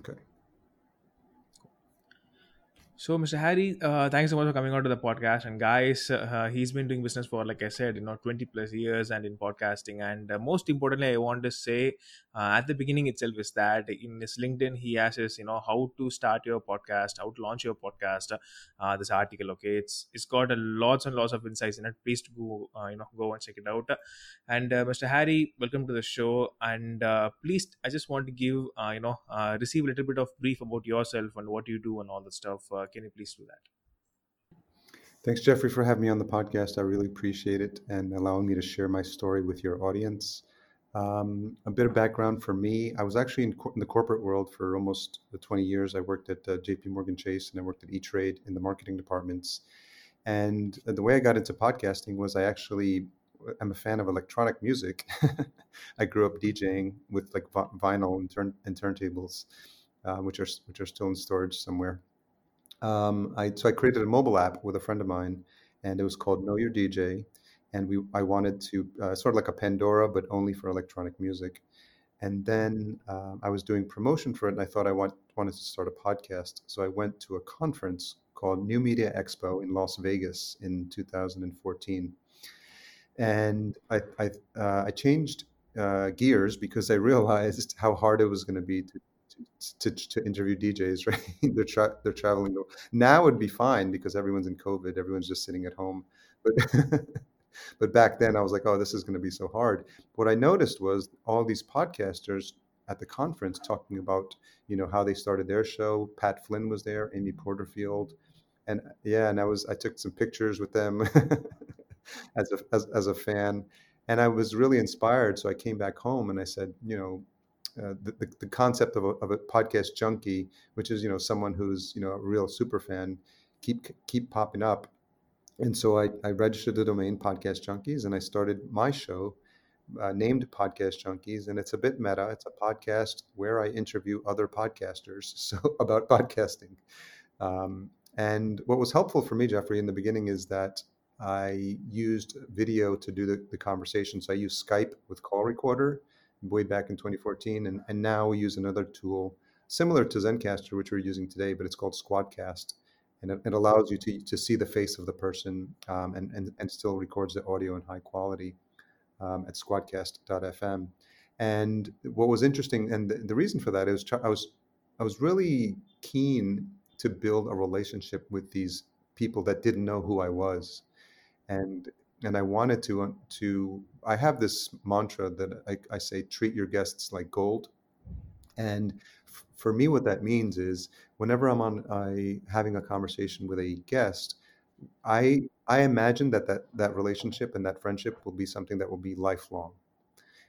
Okay. So, Mr. Harry, uh, thanks so much for coming on to the podcast. And guys, uh, he's been doing business for, like I said, you know, 20 plus years and in podcasting. And uh, most importantly, I want to say uh, at the beginning itself is that in his LinkedIn, he has you know, how to start your podcast, how to launch your podcast. Uh, this article, okay, it's it's got a lots and lots of insights in it. Please go, uh, you know, go and check it out. And uh, Mr. Harry, welcome to the show. And uh, please, I just want to give, uh, you know, uh, receive a little bit of brief about yourself and what you do and all the stuff. Uh, can you please do that? Thanks, Jeffrey, for having me on the podcast. I really appreciate it and allowing me to share my story with your audience. Um, a bit of background for me I was actually in, in the corporate world for almost 20 years. I worked at uh, JP Morgan Chase and I worked at E Trade in the marketing departments. And the way I got into podcasting was I actually am a fan of electronic music. I grew up DJing with like vi- vinyl and, turn- and turntables, uh, which are which are still in storage somewhere. Um, I so I created a mobile app with a friend of mine, and it was called Know Your DJ. And we I wanted to uh, sort of like a Pandora, but only for electronic music. And then uh, I was doing promotion for it, and I thought I want, wanted to start a podcast. So I went to a conference called New Media Expo in Las Vegas in 2014, and I I, uh, I changed uh, gears because I realized how hard it was going to be to to, to interview DJs, right? they're tra- they're traveling. Now would be fine because everyone's in COVID. Everyone's just sitting at home. But but back then I was like, oh, this is going to be so hard. What I noticed was all these podcasters at the conference talking about you know how they started their show. Pat Flynn was there, Amy mm-hmm. Porterfield, and yeah, and I was I took some pictures with them as a as, as a fan, and I was really inspired. So I came back home and I said, you know, uh, the, the, concept of a, of a podcast junkie, which is you know someone who's you know a real super fan, keep keep popping up, and so I, I registered the domain Podcast Junkies, and I started my show uh, named Podcast Junkies, and it's a bit meta. It's a podcast where I interview other podcasters so about podcasting. Um, and what was helpful for me, Jeffrey, in the beginning is that I used video to do the, the conversation. So I used Skype with call recorder way back in 2014, and, and now we use another tool similar to Zencastr, which we're using today, but it's called Squadcast, and it, it allows you to, to see the face of the person um, and, and and still records the audio in high quality um, at Squadcast.fm. And what was interesting, and the, the reason for that is I was I was really keen to build a relationship with these people that didn't know who I was, and and I wanted to uh, to I have this mantra that I, I say treat your guests like gold, and f- for me what that means is whenever I'm on I having a conversation with a guest, I I imagine that that that relationship and that friendship will be something that will be lifelong.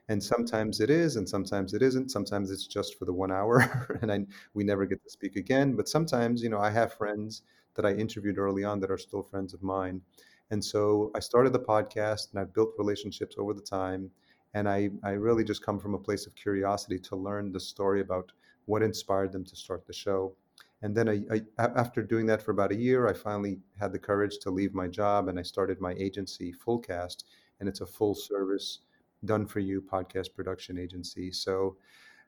And sometimes it is, and sometimes it isn't. Sometimes it's just for the one hour, and I, we never get to speak again. But sometimes, you know, I have friends that I interviewed early on that are still friends of mine. And so I started the podcast, and I've built relationships over the time. And I, I really just come from a place of curiosity to learn the story about what inspired them to start the show. And then I, I, after doing that for about a year, I finally had the courage to leave my job, and I started my agency, Fullcast, and it's a full service done for you podcast production agency. So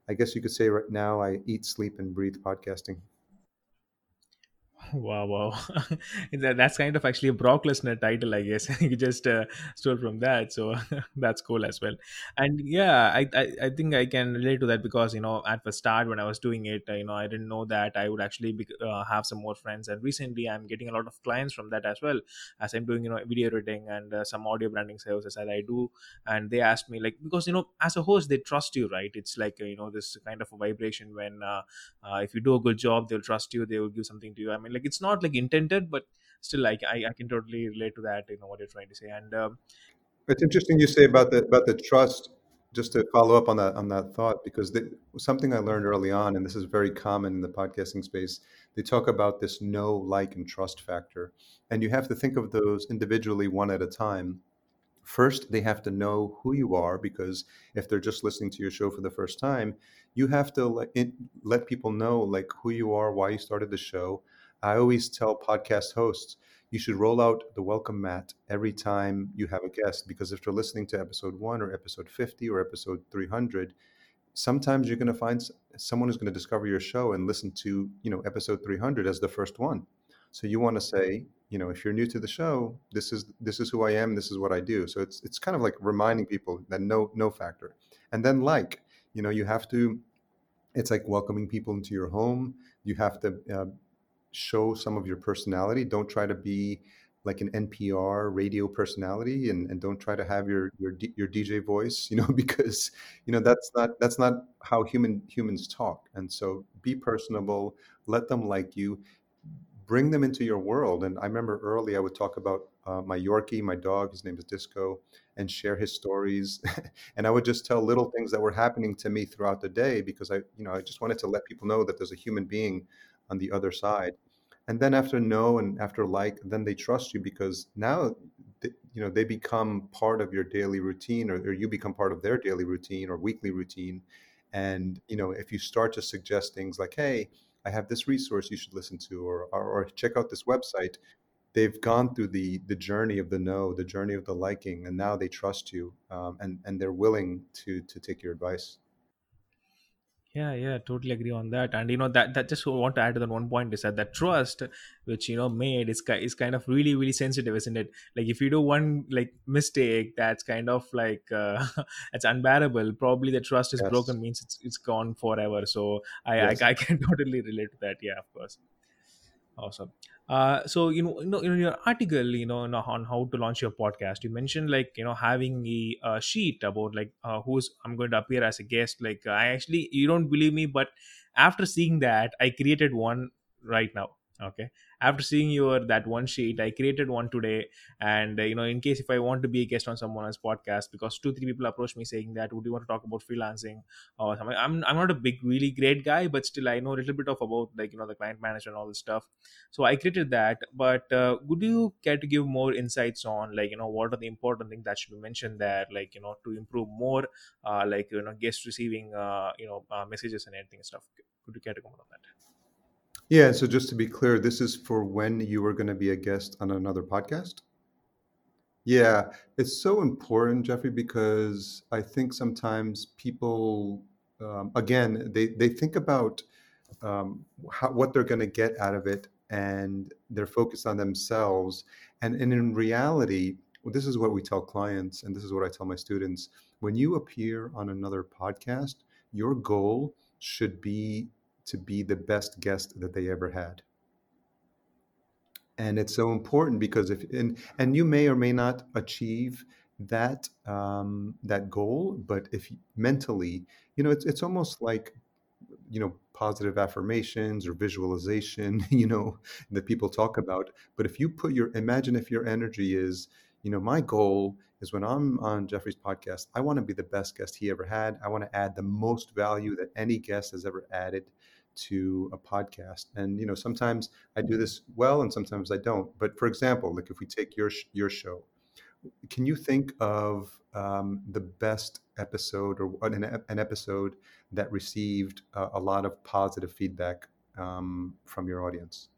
I guess you could say right now I eat, sleep, and breathe podcasting. Wow, wow. That's kind of actually a Brock Lesnar title, I guess. you just uh, stole from that, so that's cool as well. And yeah, I, I I think I can relate to that because you know at the start when I was doing it, uh, you know I didn't know that I would actually be, uh, have some more friends. And recently, I'm getting a lot of clients from that as well, as I'm doing you know video editing and uh, some audio branding services that I do. And they asked me like because you know as a host they trust you, right? It's like uh, you know this kind of a vibration when uh, if you do a good job they'll trust you they will give something to you i mean like it's not like intended but still like i, I can totally relate to that you know what you're trying to say and um, It's interesting you say about the about the trust. Just to follow up on that on that thought, because the, something I learned early on, and this is very common in the podcasting space, they talk about this know, like, and trust factor, and you have to think of those individually one at a time. First, they have to know who you are, because if they're just listening to your show for the first time, you have to let, it, let people know like who you are, why you started the show. I always tell podcast hosts you should roll out the welcome mat every time you have a guest because if they're listening to episode one or episode 50 or episode 300 sometimes you're going to find someone who's going to discover your show and listen to you know episode 300 as the first one. So you want to say you know if you're new to the show this is this is who i am this is what i do. So it's it's kind of like reminding people that know know factor. And then like you know you have to it's like welcoming people into your home. You have to uh, show some of your personality don't try to be like an NPR radio personality and, and don't try to have your your your DJ voice, you know, because you know that's not that's not how human humans talk. And so be personable, let them like you, bring them into your world. And I remember early I would talk about uh, my Yorkie, my dog, his name is Disco, and share his stories. and I would just tell little things that were happening to me throughout the day because I, you know, I just wanted to let people know that there's a human being on the other side. And then after know and after like then they trust you because now you know they become part of your daily routine or, or, you become part of their daily routine or weekly routine. And you know if you start to suggest things like hey i have this resource you should listen to or, or, or check out this website they've gone through the the journey of the know the journey of the liking and now they trust you um, and and they're willing to to take your advice yeah yeah totally agree on that. And you know that that just want to add to that one point is that that trust which you know made is, is kind of really really sensitive isn't it? Like if you do one like mistake that's kind of like uh, it's unbearable probably the trust is yes. broken means it's, it's gone forever. So I, yes. I i can totally relate to that. Yeah of course awesome uh, so you know, you know, in your article, you know, on how to launch your podcast, you mentioned like you know having a, a sheet about like uh, who's I'm going to appear as a guest. Like I actually, you don't believe me, but after seeing that, I created one right now. Okay, after seeing your that one sheet i created one today. And uh, you know in case if i want to be a guest on someone else's podcast because two three people approached me saying that would you want to talk about freelancing or something? I'm, I'm not a big really great guy but still i know a little bit of about like you know the client manager and all this stuff. So i created that. But uh, would you care to give more insights on like you know what are the important things that should be mentioned there like you know to improve more uh, like you know guest receiving uh, you know uh, messages and anything and stuff? Could you care to comment on that yeah, so just to be clear, this is for when you are going to be a guest on another podcast? Yeah, it's so important, Jeffrey, because I think sometimes people, um, again, they, they think about um, how, what they're going to get out of it and they're focused on themselves. And, and in reality, this is what we tell clients, and this is what I tell my students. When you appear on another podcast, your goal should be to be the best guest that they ever had. And it's so important because if and and you may or may not achieve that um, that goal but if mentally you know it's it's almost like you know positive affirmations or visualization you know that people talk about. But if you put your imagine if your energy is you know my goal is when i'm on jeffrey's podcast i want to be the best guest he ever had. I want to add the most value that any guest has ever added to a podcast. And you know sometimes i do this well and sometimes i don't. But for example like if we take your your show can you think of um, the best episode or an, an episode that received a, a lot of positive feedback um, from your audience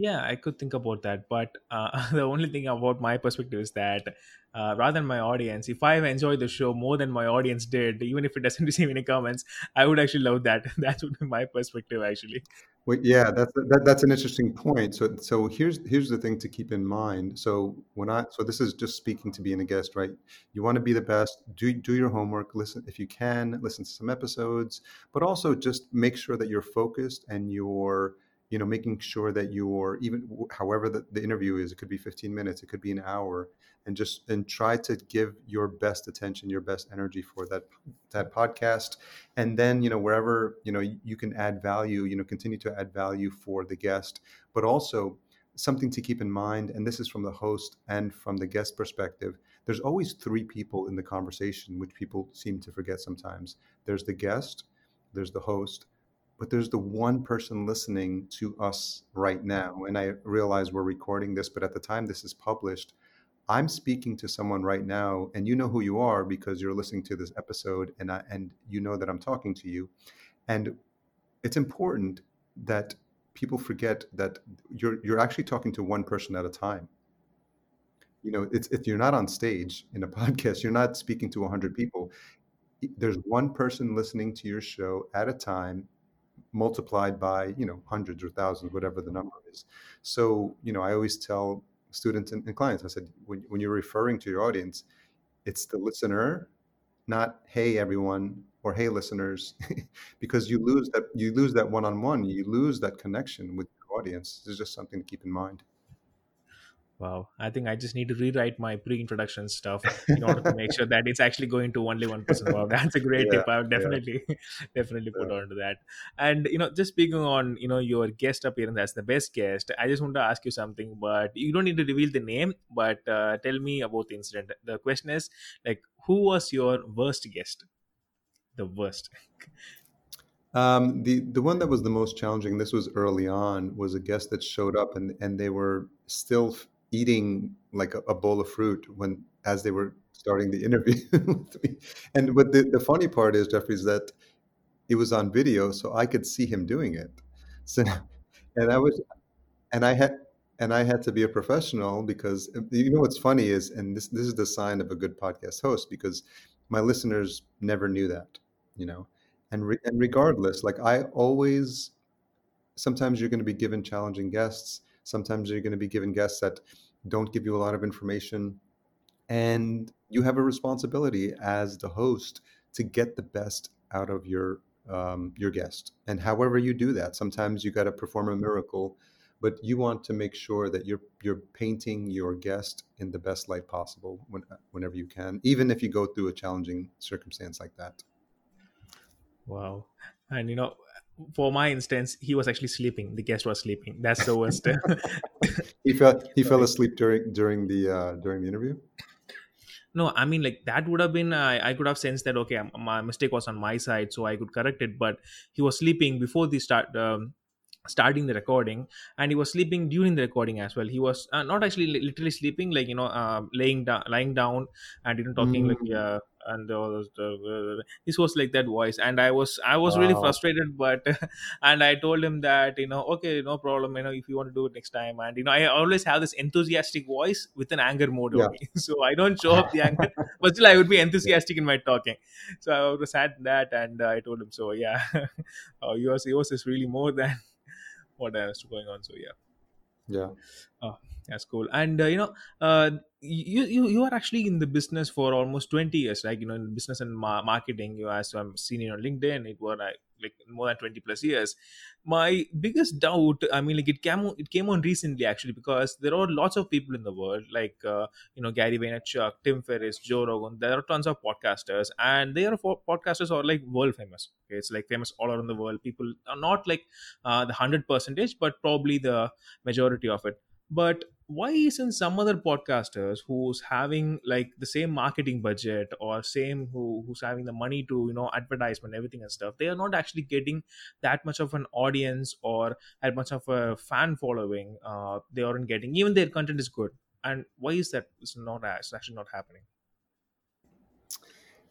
yeah i could think about that but uh, the only thing about my perspective is that uh, rather than my audience if i enjoy the show more than my audience did even if it doesn't receive any comments i would actually love that. That would be my perspective actually. Well, yeah that's that, that's an interesting point. So so here's here's the thing to keep in mind. So when i so this is just speaking to being a guest right? You want to be the best do do your homework listen if you can listen to some episodes but also just make sure that you're focused and you're you know making sure that you're even however the, the interview is it could be 15 minutes it could be an hour and just and try to give your best attention your best energy for that that podcast. And then you know wherever you know you can add value you know continue to add value for the guest but also something to keep in mind and this is from the host and from the guest perspective there's always three people in the conversation which people seem to forget sometimes. There's the guest there's the host but there's the one person listening to us right now. And I realize we're recording this, but at the time this is published, I'm speaking to someone right now, and you know who you are because you're listening to this episode, and I, and you know that I'm talking to you. And it's important that people forget that you're you're actually talking to one person at a time. You know, it's if you're not on stage in a podcast, you're not speaking to 100 people there's one person listening to your show at a time multiplied by you know hundreds or thousands whatever the mm-hmm. number is. So you know i always tell students and, and clients i said when, when you're referring to your audience it's the listener not hey everyone or hey listeners because you lose that you lose that one-on-one you lose that connection with your audience. This is just something to keep in mind Wow, I think I just need to rewrite my pre-introduction stuff in order to make sure that it's actually going to only one person. Wow, that's a great yeah tip. I'll yeah definitely, definitely put yeah on to that. And you know, just speaking on you know your guest appearance as the best guest, I just want to ask you something, but you don't need to reveal the name. But uh, tell me about the incident. The question is like, who was your worst guest? The worst. Um, the the one that was the most challenging, this was early on, was a guest that showed up and and they were still eating like a, a bowl of fruit when as they were starting the interview with me. And but the, the funny part is, Jeffrey, is that it was on video, so I could see him doing it. So and I was and I had and I had to be a professional because uh, you know what's funny is, and this this is the sign of a good podcast host because my listeners never knew that, you know, and re, and regardless, like I always, sometimes you're going to be given challenging guests, sometimes you're going to be given guests that don't give you a lot of information, and you have a responsibility as the host to get the best out of your um, your guest and however you do that sometimes you got to perform a miracle but you want to make sure that you're you're painting your guest in the best light possible when, whenever you can even if you go through a challenging circumstance like that Wow. And you know, for my instance, he was actually sleeping. The guest was sleeping. That's the worst. he fell he fell asleep during during the uh, during the interview No, I mean, like that would have been, uh, I could have sensed that, okay, my mistake was on my side, so I could correct it. But he was sleeping before the start, um, starting the recording, and he was sleeping during the recording as well. He was uh, not actually li- literally sleeping, like, you know, uh, laying down, lying down and, you know, talking like, Mm, yeah. And all those- the- this was like that voice, and I was I was really frustrated, but and I told him that you know okay no problem you know if you want to do it next time, and you know I always have this enthusiastic voice with an anger mode yeah. only, so I don't show up the anger but still i would be enthusiastic in my talking. So i was sad that and uh, i told him so yeah uh, yours yours is really more than what else going on so yeah. Yeah. Oh, that's cool. And uh, you know, uh, you you you are actually in the business for almost twenty years, like you know, in business and ma- marketing. You as I'm seeing on LinkedIn, it was like like more than twenty plus years. My biggest doubt, I mean, like it came it came on recently actually because there are lots of people in the world, like uh, you know Gary Vaynerchuk, Tim Ferriss, Joe Rogan. There are tons of podcasters, and they are podcasters are like world famous. Okay, it's like famous all around the world. People are not like uh, the hundred percentage, but probably the majority of it but why isn't some other podcasters who's having like the same marketing budget or same who who's having the money to you know advertisement everything and stuff they are not actually getting that much of an audience or that much of a fan following uh, they aren't getting. Even their content is good. And why is that it's not it's actually not happening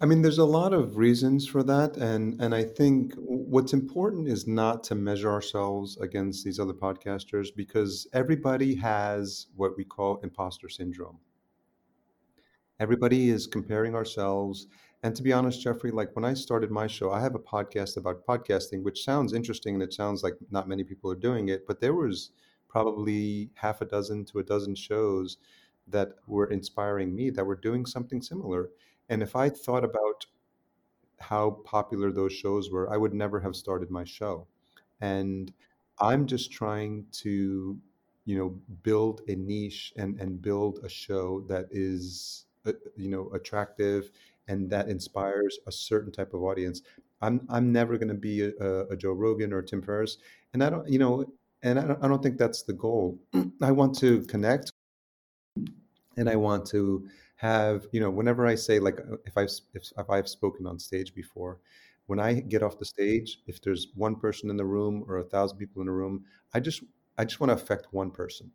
I mean, there's a lot of reasons for that, and and I think what's important is not to measure ourselves against these other podcasters because everybody has what we call imposter syndrome. Everybody is comparing ourselves. And to be honest, Jeffrey, like when I started my show, I have a podcast about podcasting, which sounds interesting and it sounds like not many people are doing it, but there was probably half a dozen to a dozen shows that were inspiring me that were doing something similar. And if I thought about how popular those shows were, I would never have started my show. And I'm just trying to, you know, build a niche and and build a show that is, uh, you know, attractive and that inspires a certain type of audience. I'm I'm never going to be a, a, Joe Rogan or Tim Ferriss, and I don't, you know, and I don't, I don't think that's the goal. I want to connect and I want to have, you know, whenever I say like uh, if I've if, if I've spoken on stage before, when I get off the stage, if there's one person in the room or a thousand people in the room, I just I just want to affect one person,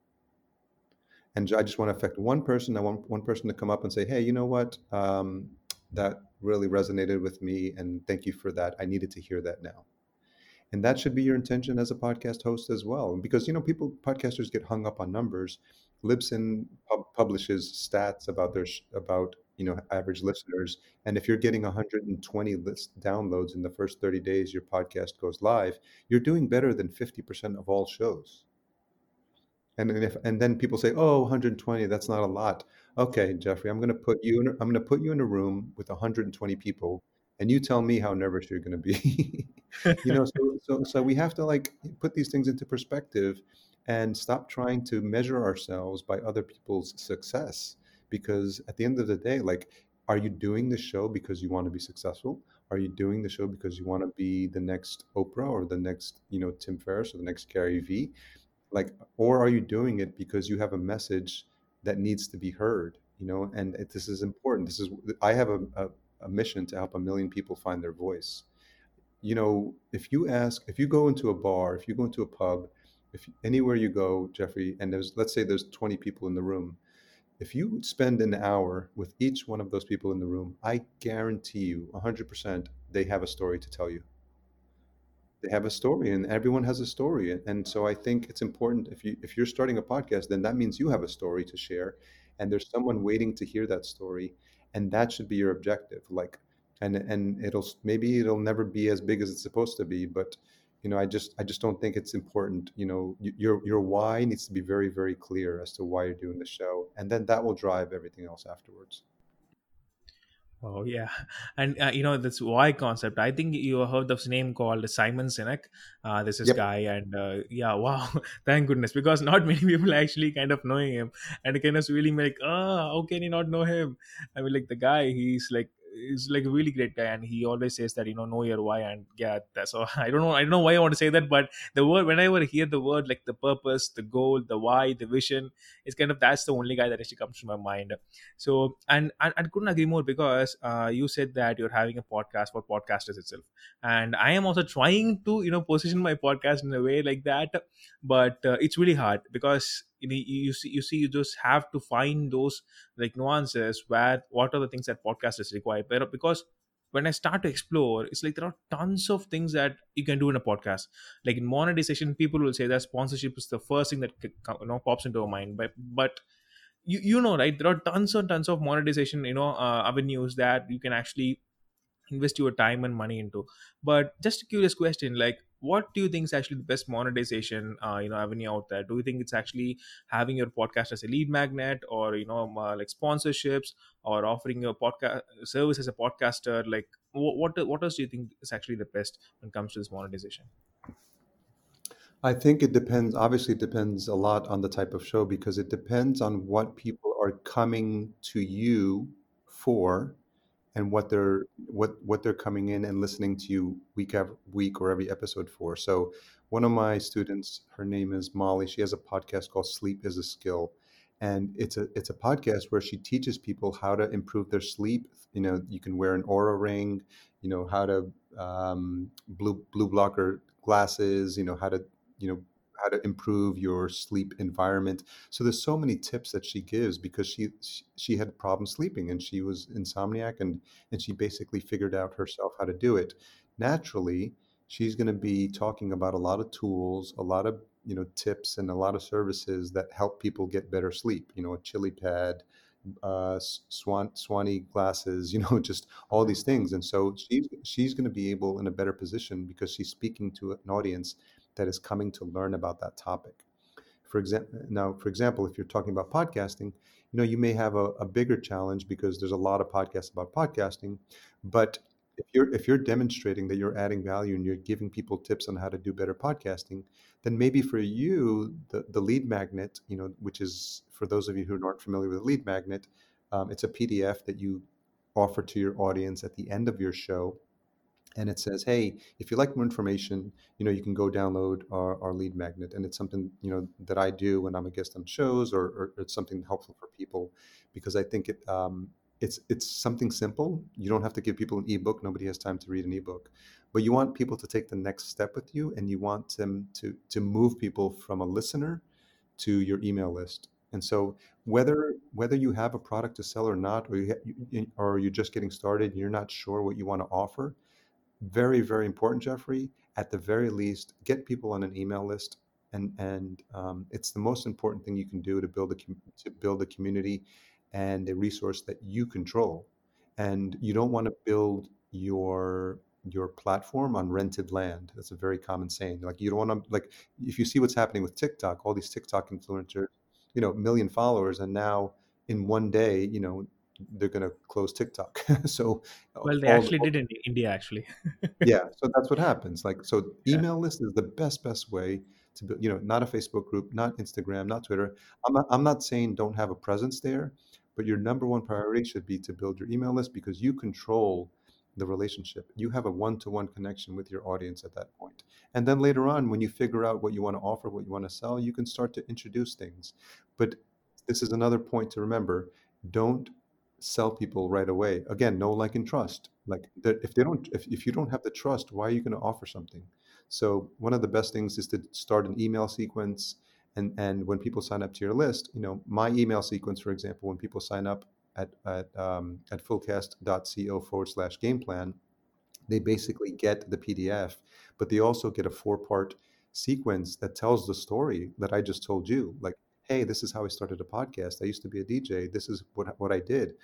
and I just want to affect one person. I want one person to come up and say, hey, you know what, um, that really resonated with me, and thank you for that. I needed to hear that now. And that should be your intention as a podcast host as well. Because, you know, people, podcasters get hung up on numbers. Libsyn pub- publishes stats about their, about you know average listeners and if you're getting 120 list downloads in the first 30 days your podcast goes live you're doing better than 50% of all shows. And then if and then people say oh 120 that's not a lot. Okay jeffrey i'm going to put you in i'm going to put you in a room with 120 people and you tell me how nervous you're going to be. You know so, so so we have to like put these things into perspective and stop trying to measure ourselves by other people's success because at the end of the day like are you doing the show because you want to be successful? Are you doing the show because you want to be the next oprah or the next you know tim ferriss or the next gary vee like or are you doing it because you have a message that needs to be heard you know? And it, this is important. This is i have a, a, a mission to help a million people find their voice. You know if you ask if you go into a bar if you go into a pub if anywhere you go jeffrey and there's let's say there's 20 people in the room if you spend an hour with each one of those people in the room i guarantee you 100% they have a story to tell you. They have a story and everyone has a story and so i think it's important if you if you're starting a podcast then that means you have a story to share and there's someone waiting to hear that story and that should be your objective like and and it'll maybe it'll never be as big as it's supposed to be but you know i just i just don't think it's important you know your your why needs to be very very clear as to why you're doing the show and then that will drive everything else afterwards Oh yeah, and uh, you know this why concept. I think you heard of this name called Simon Sinek. Uh, this is yep guy, and uh, yeah, wow, thank goodness, because not many people actually kind of knowing him, and it kind of really like, ah, how can you not know him? I mean, like the guy, he's like is like a really great guy and he always says that you know know your why and yeah so i don't know i don't know why i want to say that but the word whenever i hear the word like the purpose the goal the why the vision it's kind of that's the only guy that actually comes to my mind. So and and i couldn't agree more because uh, you said that you're having a podcast for podcasters itself. And i am also trying to you know position my podcast in a way like that but uh, it's really hard because you, see you see you just have to find those like nuances where what are the things that podcasters require but because when I start to explore, it's like there are tons of things that you can do in a podcast. Like in monetization, people will say that sponsorship is the first thing that you know pops into your mind. But but you you know right, there are tons and tons of monetization you know uh, avenues that you can actually invest your time and money into. But just a curious question, like what do you think is actually the best monetization uh, you know avenue out there? Do you think it's actually having your podcast as a lead magnet or you know uh, like sponsorships or offering your podcast service as a podcaster? Like what, what else do you think is actually the best when it comes to this monetization? I think it depends obviously it depends a lot on the type of show because it depends on what people are coming to you for and what they're what what they're coming in and listening to you week after week or every episode for. So one of my students, her name is Molly. She has a podcast called Sleep is a Skill, and it's a it's a podcast where she teaches people how to improve their sleep. You know, you can wear an Oura ring. You know how to um, blue blue blocker glasses. You know how to you know how to improve your sleep environment. So there's so many tips that she gives because she she had problems sleeping and she was insomniac and and she basically figured out herself how to do it. Naturally, she's going to be talking about a lot of tools, a lot of you know tips and a lot of services that help people get better sleep. You know, a chili pad, uh, swan swanee glasses, you know, just all these things. And so she's she's going to be able in a better position because she's speaking to an audience that is coming to learn about that topic. For example, now, for example, if you're talking about podcasting, you know, you may have a, a bigger challenge because there's a lot of podcasts about podcasting, but if you're if you're demonstrating that you're adding value and you're giving people tips on how to do better podcasting then maybe for you the, the lead magnet you know which is for those of you who aren't familiar with lead magnet um, it's a pdf that you offer to your audience at the end of your show and it says, "Hey, if you like more information, you know, you can go download our, our lead magnet." And it's something you know that I do when I'm a guest on shows, or, or it's something helpful for people because I think it um, it's it's something simple. You don't have to give people an ebook. Nobody has time to read an ebook, but you want people to take the next step with you, and you want them to to move people from a listener to your email list. And so whether whether you have a product to sell or not, or you, or you're just getting started, and you're not sure what you want to offer very very important jeffrey at the very least get people on an email list and and um, it's the most important thing you can do to build a to build a community and a resource that you control. And you don't want to build your your platform on rented land. That's a very common saying. Like you don't want to like if you see what's happening with TikTok, all these TikTok influencers, you know, million followers, and now in one day, you know, they're going to close TikTok. so uh, well they all, actually all did in india actually yeah, so that's what happens. Like so yeah email list is the best best way to build, you know, not a Facebook group, not Instagram, not Twitter. I'm not I'm not saying don't have a presence there, but your number one mm-hmm. priority should be to build your email list because you control the relationship. You have a one-to-one connection with your audience at that point. And then later on, when you figure out what you want to offer, what you want to sell, you can start to introduce things. But this is another point to remember. Don't sell people right away. Again, know like and trust. Like if they don't if, if you don't have the trust, why are you going to offer something? So one of the best things is to start an email sequence and and when people sign up to your list, you know, my email sequence, for example, when people sign up at at um, at fullcast.co forward slash game plan, they basically get the PDF, but they also get a four part sequence that tells the story that I just told you. Like, hey, this is how I started a podcast. I used to be a DJ. This is what what I did.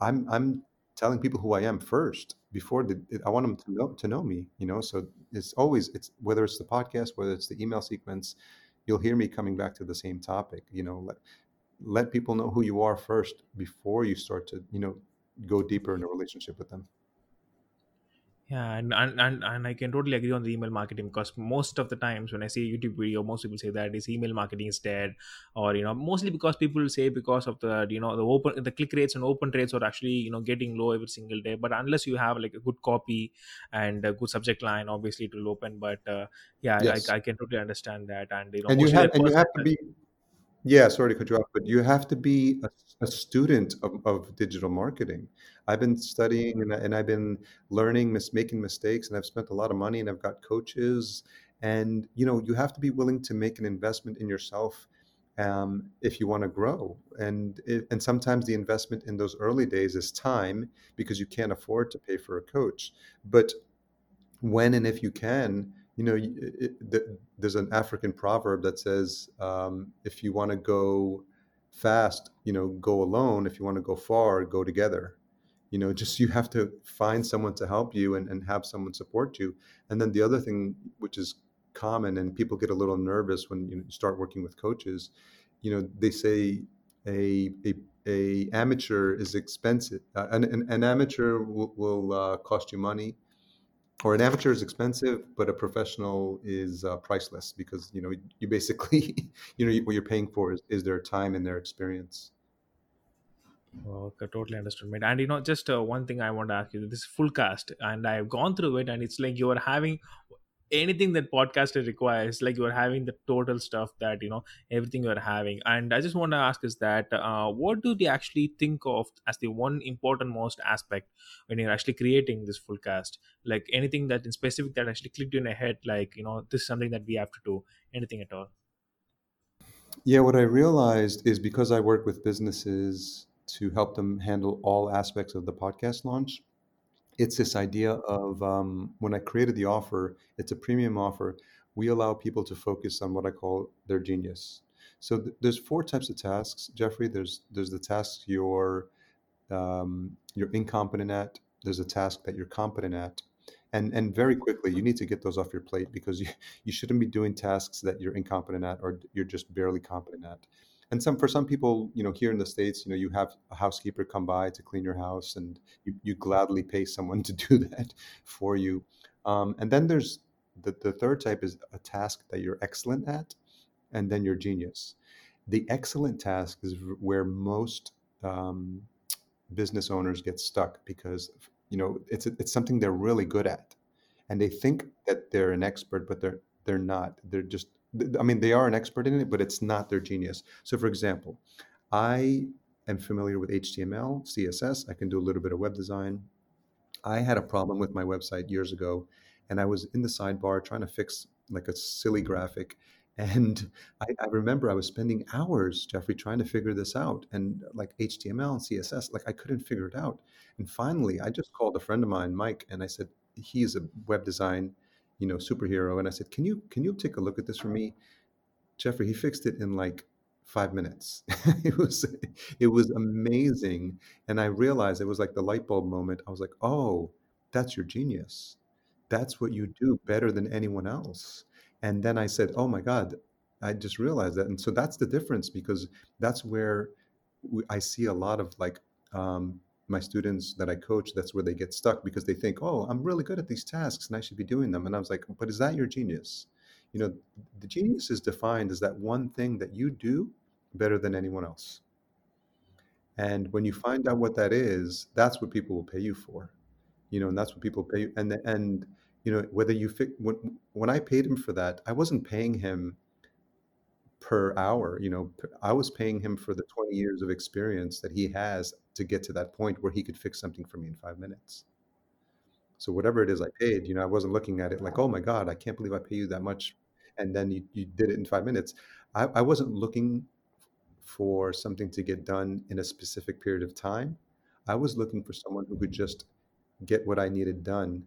I'm I'm telling people who I am first before the, I want them to know to know me. You know, so it's always it's whether it's the podcast, whether it's the email sequence, you'll hear me coming back to the same topic. You know, let let people know who you are first before you start to you know go deeper in a relationship with them. Yeah, and, and and and I can totally agree on the email marketing because most of the times when I see a YouTube video, most people say that is email marketing is dead, or you know, mostly because people say because of the you know the open the click rates and open rates are actually you know getting low every single day. But unless you have like a good copy and a good subject line, obviously it will open. But uh, yeah, Yes, I, I can totally understand that, and you know, and you have and you have to be Yeah, sorry to cut you off, but you have to be a, a student of, of digital marketing. I've been studying and, I- and I've been learning, mis making mistakes, and I've spent a lot of money and I've got coaches. And you know, you have to be willing to make an investment in yourself um, if you want to grow. And it, and sometimes the investment in those early days is time because you can't afford to pay for a coach. But when and if you can, you know, y- it, there's an African proverb that says, um, if you want to go fast, you know, go alone. If you want to go far, go together. You know, just you have to find someone to help you and, and have someone support you. And then the other thing, which is common, and people get a little nervous when you start working with coaches, you know, they say a a, a amateur is expensive. Uh, an, an, an amateur will, will uh, cost you money or an amateur is expensive, but a professional is uh, priceless because you know you basically you know what you're paying for is, is their time and their experience. Okay, totally understood, mate. And you know, just uh, one thing I want to ask you: this is full cast, and I've gone through it, and it's like you are having anything that podcaster requires like you are having the total stuff that you know everything you're having. And i just want to ask is that uh, what do they actually think of as the one important most aspect when you're actually creating this full cast? Like anything that in specific that actually clicked in a head like you know this is something that we have to do anything at all? Yeah, what I realized is because I work with businesses to help them handle all aspects of the podcast launch, it's this idea of um, when I created the offer, it's a premium offer. We allow people to focus on what I call their genius. So th- there's four types of tasks, Jeffrey. There's there's the tasks you're um, you're incompetent at. There's a task that you're competent at, and and very quickly you need to get those off your plate because you you shouldn't be doing tasks that you're incompetent at or you're just barely competent at. And some for some people, you know, here in the States, you know, you have a housekeeper come by to clean your house, and you, you gladly pay someone to do that for you. Um, and then there's the, the third type is a task that you're excellent at, and then your genius. The excellent task is where most um, business owners get stuck because you know it's it's something they're really good at and they think that they're an expert but they're they're not they're just i mean they are an expert in it but it's not their genius so for example i am familiar with html css i can do a little bit of web design I had a problem with my website years ago, and I was in the sidebar trying to fix like a silly graphic. And I, I remember I was spending hours, Jeffrey, trying to figure this out. And like HTML and CSS, like I couldn't figure it out. And finally, I just called a friend of mine, Mike, and I said, he's a web design, you know, superhero. And I said, can you can you take a look at this for me? Jeffrey, he fixed it in like five minutes. it was it was amazing, and I realized it was like the light bulb moment. I was like, oh, that's your genius. That's what you do better than anyone else. And then I said, oh my God, I just realized that. And so that's the difference because that's where I see a lot of like um, my students that I coach, that's where they get stuck because they think, oh, I'm really good at these tasks and I should be doing them. And I was like, but is that your genius? You know, the genius is defined as that one thing that you do better than anyone else. And when you find out what that is, that's what people will pay you for. You know, and that's what people pay you. And and you know, whether you fi- when when I paid him for that, I wasn't paying him per hour. You know, I was paying him for the 20 years of experience that he has to get to that point where he could fix something for me in five minutes. So whatever it is I paid, you know, I wasn't looking at it like, oh my God, I can't believe I pay you that much. And then you, you did it in five minutes. I, I wasn't looking for something to get done in a specific period of time. I was looking for someone who could just get what I needed done,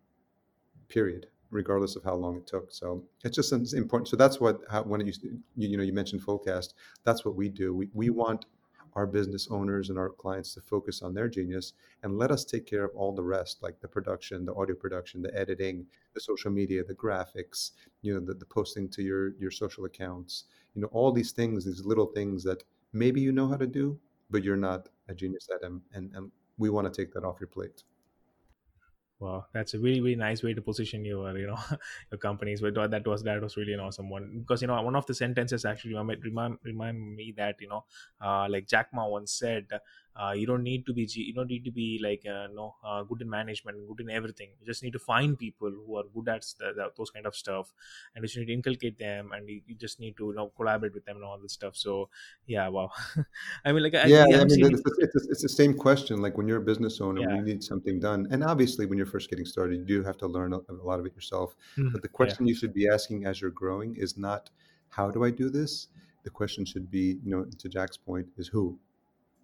period regardless of how long it took. So it's just important. So that's what how, when you, you you know you mentioned Fullcast, that's what we do. We we want our business owners and our clients to focus on their genius and let us take care of all the rest, like the production, the audio production, the editing, the social media, the graphics, you know, the, the posting to your your social accounts, you know, all these things, these little things that maybe you know how to do, but you're not a genius at them, and and we want to take that off your plate. Wow, that's a really really nice way to position your you know your companies. But that was that was really an awesome one because you know one of the sentences actually remind remind me that you know uh, like Jack Ma once said, uh, you don't need to be you don't need to be like uh, no uh, good in management good in everything you just need to find people who are good at the, the, those kind of stuff and you just need to inculcate them and you, you, just need to you know collaborate with them and all this stuff so yeah wow i mean like yeah I, I mean it's, it's, it's, the same question like when you're a business owner yeah. you need something done and obviously when you're first getting started you do have to learn a, a lot of it yourself mm-hmm. but the question yeah. you should be asking as you're growing is not how do i do this the question should be you know to jack's point is who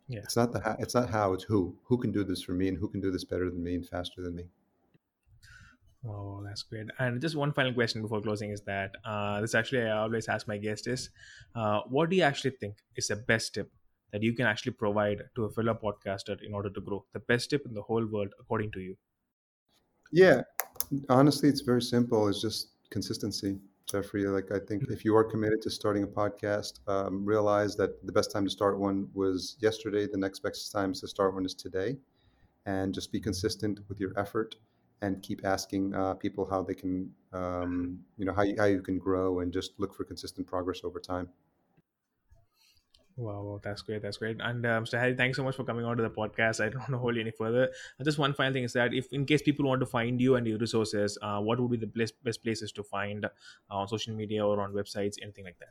yeah. It's not the how, it's not how, it's who. Who can do this for me and who can do this better than me and faster than me. Oh, that's great. And just one final question before closing is that uh, this actually I always ask my guests is, uh, what do you actually think is the best tip that you can actually provide to a fellow podcaster in order to grow? The best tip in the whole world, according to you? Yeah, honestly, it's very simple. It's just consistency. Jeffrey. Like, I think if you are committed to starting a podcast, um, realize that the best time to start one was yesterday. The next best time to start one is today. And just be consistent with your effort and keep asking uh, people how they can, um, you know, how you, how you can grow and just look for consistent progress over time. Wow, that's great. That's great. And uh, Mr. Harry, thanks so much for coming on to the podcast. I don't want to hold you any further. Uh, just one final thing is that if, in case people want to find you and your resources, uh, what would be the best, best places to find uh, on social media or on websites, anything like that?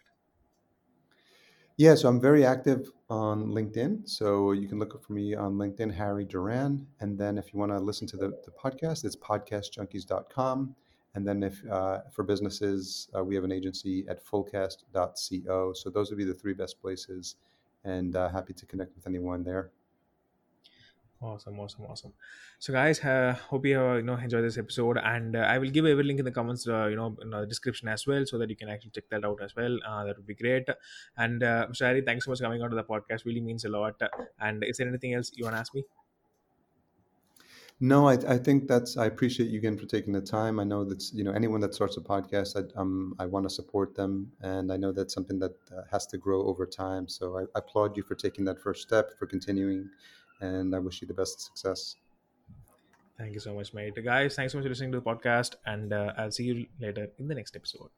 Yeah, so I'm very active on LinkedIn. So you can look for me on LinkedIn, Harry Duran. And then if you want to listen to the, the podcast, it's podcastjunkies.com. And then if uh, for businesses, uh, we have an agency at fullcast.co. So those would be the three best places, and uh, happy to connect with anyone there. Awesome, awesome, awesome. So, guys, hope you you know enjoy this episode, and uh, I will give every link in the comments, uh, you know, in the description as well, so that you can actually check that out as well. Uh, that would be great. And uh, Mr. Harry, thanks so much for coming on to the podcast. Really means a lot. And is there anything else you want to ask me? No, I, I think that's. I appreciate you again for taking the time. I know that's you know anyone that starts a podcast, I um I want to support them, and I know that's something that uh, has to grow over time. So I, I applaud you for taking that first step, for continuing, and I wish you the best of success. Thank you so much, mate. Guys, thanks so much for listening to the podcast, and uh, I'll see you later in the next episode.